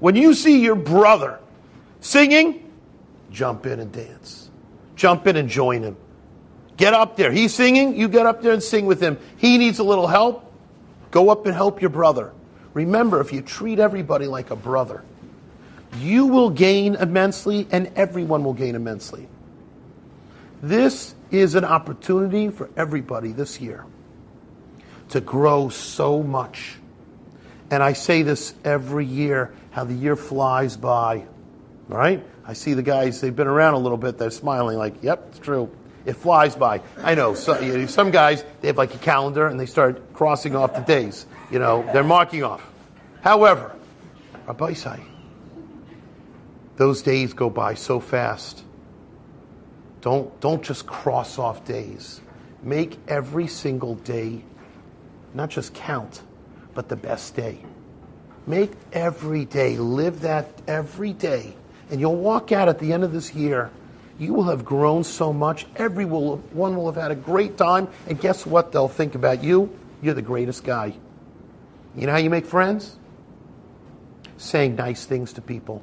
When you see your brother singing, jump in and dance. Jump in and join him. Get up there. He's singing, you get up there and sing with him. He needs a little help, go up and help your brother. Remember, if you treat everybody like a brother, you will gain immensely and everyone will gain immensely. This is an opportunity for everybody this year to grow so much. And I say this every year how the year flies by. right? I see the guys, they've been around a little bit, they're smiling like, yep, it's true. It flies by. I know, so, you know, some guys, they have like a calendar and they start crossing off the days. You know, they're marking off. However, Rabbi Isai, those days go by so fast. Don't, don't just cross off days. Make every single day not just count, but the best day. Make every day, live that every day. And you'll walk out at the end of this year. You will have grown so much. Everyone will have had a great time. And guess what? They'll think about you. You're the greatest guy. You know how you make friends? Saying nice things to people